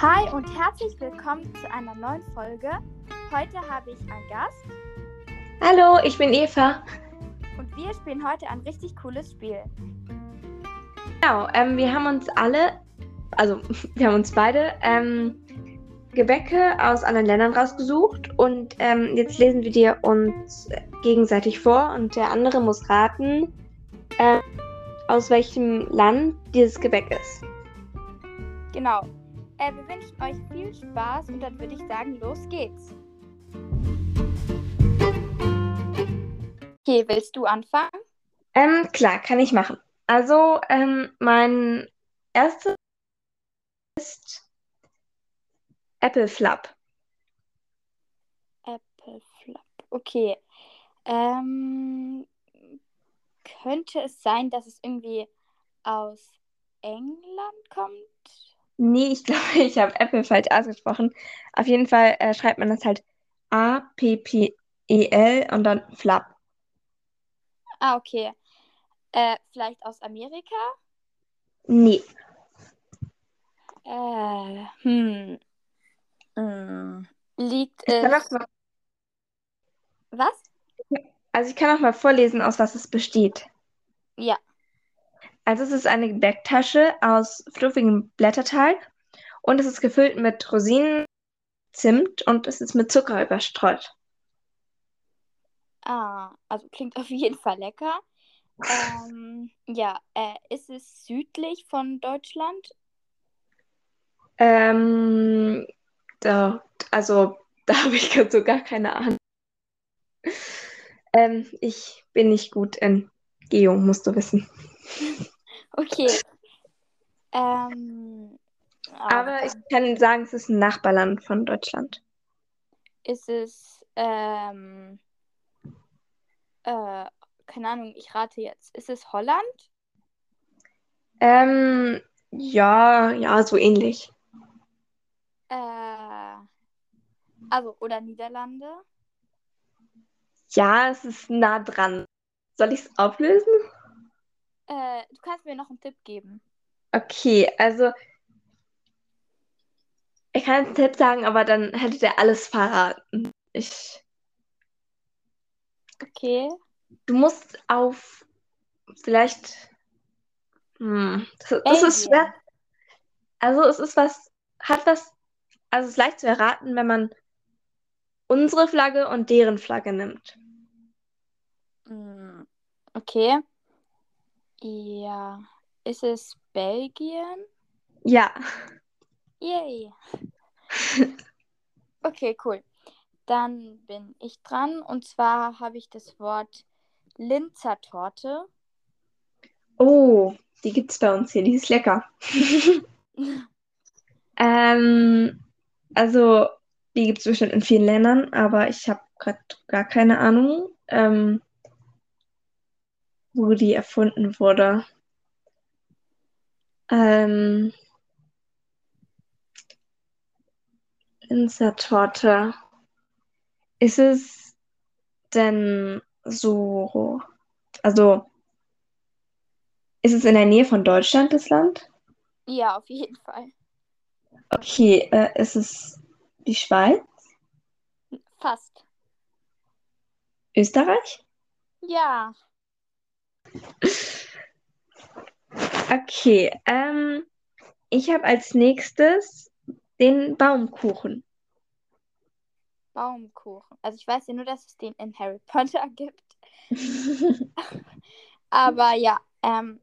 Hi und herzlich willkommen zu einer neuen Folge. Heute habe ich einen Gast Hallo, ich bin Eva. und wir spielen heute ein richtig cooles Spiel. Genau, ähm, wir haben uns alle, also wir haben uns beide ähm, Gebäcke aus anderen Ländern rausgesucht und ähm, jetzt lesen wir dir uns gegenseitig vor und der andere muss raten, ähm, aus welchem Land dieses Gebäck ist. Genau. Äh, wir wünschen euch viel Spaß und dann würde ich sagen, los geht's. Okay, willst du anfangen? Ähm, klar, kann ich machen. Also, ähm, mein erstes ist Apple Flap. Apple Flop. Okay. Ähm, könnte es sein, dass es irgendwie aus England kommt? Nee, ich glaube, ich habe Apple falsch ausgesprochen. Auf jeden Fall äh, schreibt man das halt A-P-P-E-L und dann Flap. Ah, okay. Äh, vielleicht aus Amerika? Nee. Äh, hm. Mm. Liegt Ich es. mal, Was? also ich kann auch mal vorlesen, aus was es besteht. Ja. Also es ist eine Gebäcktasche aus fluffigem Blätterteig und es ist gefüllt mit Rosinen, Zimt und es ist mit Zucker überstreut. Ah, also klingt auf jeden Fall lecker. Ähm, ja, äh, ist es südlich von Deutschland? Ähm, da, also da habe ich gerade so gar keine Ahnung. Ähm, ich bin nicht gut in Geo, musst du wissen. Okay. Ähm, Aber ah, ich kann sagen, es ist ein Nachbarland von Deutschland. ist es, ähm, äh, keine Ahnung, ich rate jetzt. Ist es Holland? Ähm, ja, ja, so ähnlich. Äh, also, oder Niederlande? Ja, es ist nah dran. Soll ich es auflösen? Äh, du kannst mir noch einen Tipp geben. Okay, also ich kann einen Tipp sagen, aber dann hättet ihr alles verraten. Ich, Okay. du musst auf vielleicht, hm, das, das ist schwer. Also es ist was, hat was, also es ist leicht zu erraten, wenn man unsere Flagge und deren Flagge nimmt. Mm, Okay. Ja. Ist es Belgien? Ja, Yay. Okay, cool. Dann bin ich dran und zwar habe ich das Wort Linzer Torte. oh, die gibt's bei uns hier, die ist lecker. Ähm, also die gibt's bestimmt in vielen Ländern, aber ich habe gerade gar keine Ahnung, ähm, wo die erfunden wurde. Ähm, Linzer-Torte. Ist es denn so, also ist es in der Nähe von Deutschland, das Land? Ja, auf jeden Fall. Okay, äh, ist es die Schweiz? Fast. Österreich? Ja. Okay, ähm, ich habe als nächstes den Baumkuchen. Baumkuchen. Also ich weiß ja nur, dass es den in Harry Potter gibt. Aber ja, ähm,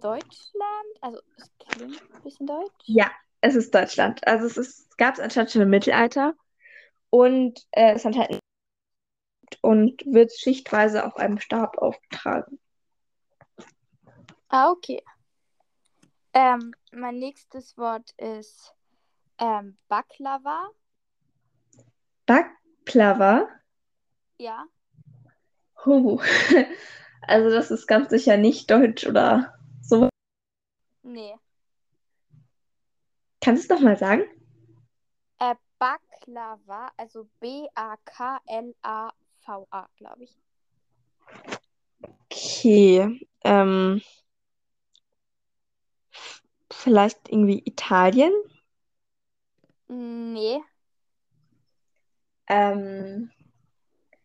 Deutschland. Also es klingt ein bisschen deutsch. Ja, es ist Deutschland. Also es ist, gab es anscheinend schon im Mittelalter und äh, es hat halt und wird schichtweise auf einem Stab aufgetragen. Ah, okay. Ähm, mein nächstes Wort ist ähm, Baklava. Baklava. Ja. Huh. Also das ist ganz sicher nicht deutsch oder so. Nee. Kannst du es nochmal sagen? Äh, Baklava, also B-A-K-L-A-V-A, glaube ich. Okay. Ähm, vielleicht irgendwie Italien? Nee. Ähm,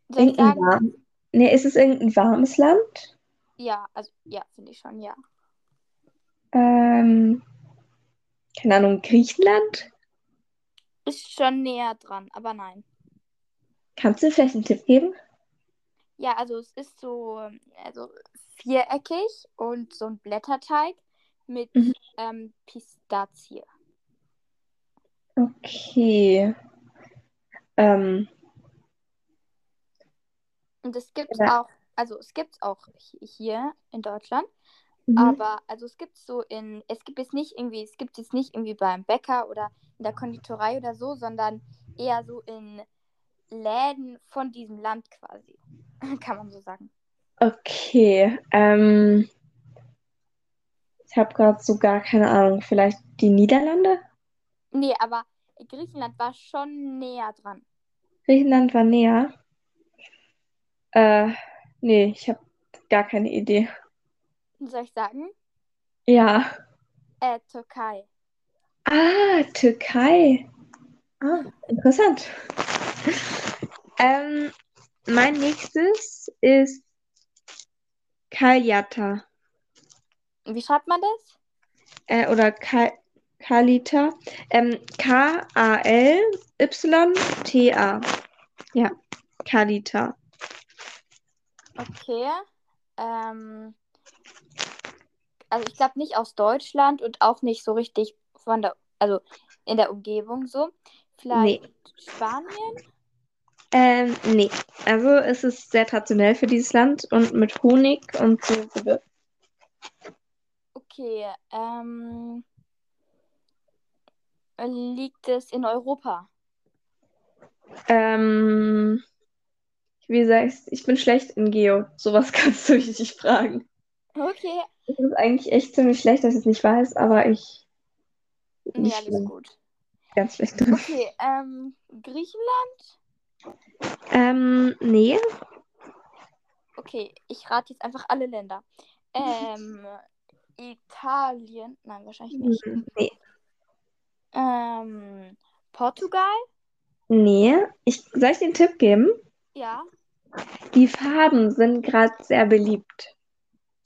Soll ich irgendein sagen? warm. Nee, ist es irgendein warmes Land? Ja, also ja, finde ich schon, ja. Ähm, keine Ahnung, Griechenland? Ist schon näher dran, aber nein. Kannst du vielleicht einen Tipp geben? Ja, also es ist so also viereckig und so ein Blätterteig mit Mhm. ähm, Pistazie. Okay. Ähm, Und es gibt Ja. auch, also es gibt auch hi- hier in Deutschland, mhm. aber also es gibt so in, es gibt es nicht irgendwie, es gibt es nicht irgendwie beim Bäcker oder in der Konditorei oder so, sondern eher so in Läden von diesem Land quasi. Kann man so sagen. Okay. Ähm, ich habe gerade so gar keine Ahnung. Vielleicht die Niederlande? Nee, aber Griechenland war schon näher dran. Griechenland war näher. Äh, nee, ich habe gar keine Idee. Soll ich sagen? Ja. Äh, Türkei. Ah, Türkei. Ah, interessant. Ähm, mein nächstes ist Kalyata. Wie schreibt man das? Äh, oder Ka Kalita. Ähm, K-A-L-Y-T-A. Ja, Kalita. Okay. Ähm, also ich glaube nicht aus Deutschland und auch nicht so richtig von der, also in der Umgebung so. Vielleicht Spanien? Ähm, nee. Also es ist sehr traditionell für dieses Land und mit Honig und so gewürzt. Okay. Ähm, liegt es in Europa? Ähm, wie sagst ich bin schlecht in Geo. Sowas kannst du mich nicht fragen. Okay. Es ist eigentlich echt ziemlich schlecht, dass ich es nicht weiß, aber ich Nee, nicht alles schlimm. gut. ganz schlecht drin. Okay, ähm, Griechenland? Ähm, nee. Okay, ich rate jetzt einfach alle Länder. Ähm, Italien? Nein, wahrscheinlich nicht. Nee. Ähm, Portugal? Nee. Ich, soll ich dir einen Tipp geben? Ja. Die Farben sind gerade sehr beliebt.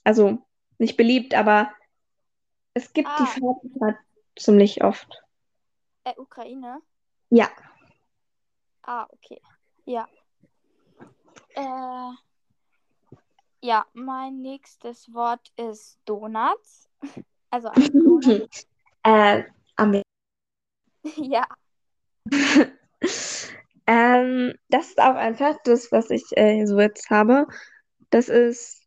Also nicht beliebt, aber es gibt die Ah. Farben gerade ziemlich oft. Äh, Ukraine? Ja. Ah, okay. Ja. Äh, ja, mein nächstes Wort ist Donuts. Also ein Donut. äh, Amer ja. ähm, das ist auch einfach das, was ich äh, so jetzt habe. Das ist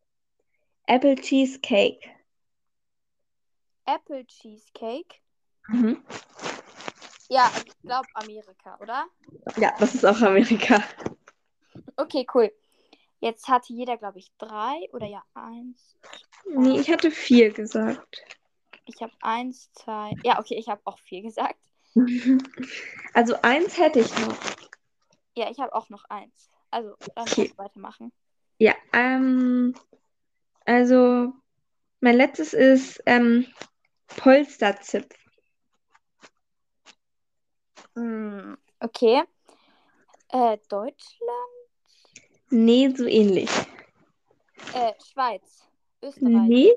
Apple Cheesecake. Apple Cheesecake. Mhm. Ja, ich glaube Amerika, oder? Ja, das ist auch Amerika. Okay, cool. Jetzt hatte jeder, glaube ich, drei oder ja, eins. Nee, ich hatte vier gesagt. Ich habe eins, zwei. Ja, okay, ich habe auch vier gesagt. Also eins hätte ich noch. Ja, ich habe auch noch eins. Also, dann Okay. kannst du weitermachen. Ja, ähm, also mein letztes ist ähm, Polsterzipf. Hm, okay. Äh, Deutschland? Nee, so ähnlich. Äh, Schweiz. Österreich. Nee,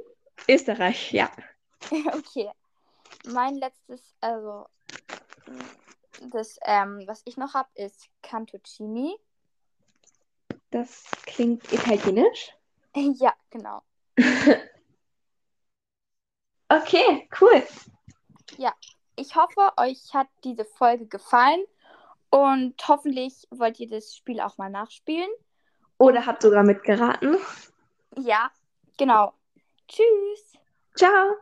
Österreich, ja. Okay. Mein letztes, also das, ähm, was ich noch habe, ist Cantuccini. Das klingt italienisch. ja, genau. Okay, cool. Ich hoffe, euch hat diese Folge gefallen und hoffentlich wollt ihr das Spiel auch mal nachspielen. Oder habt sogar mitgeraten. Ja, genau. Tschüss. Ciao.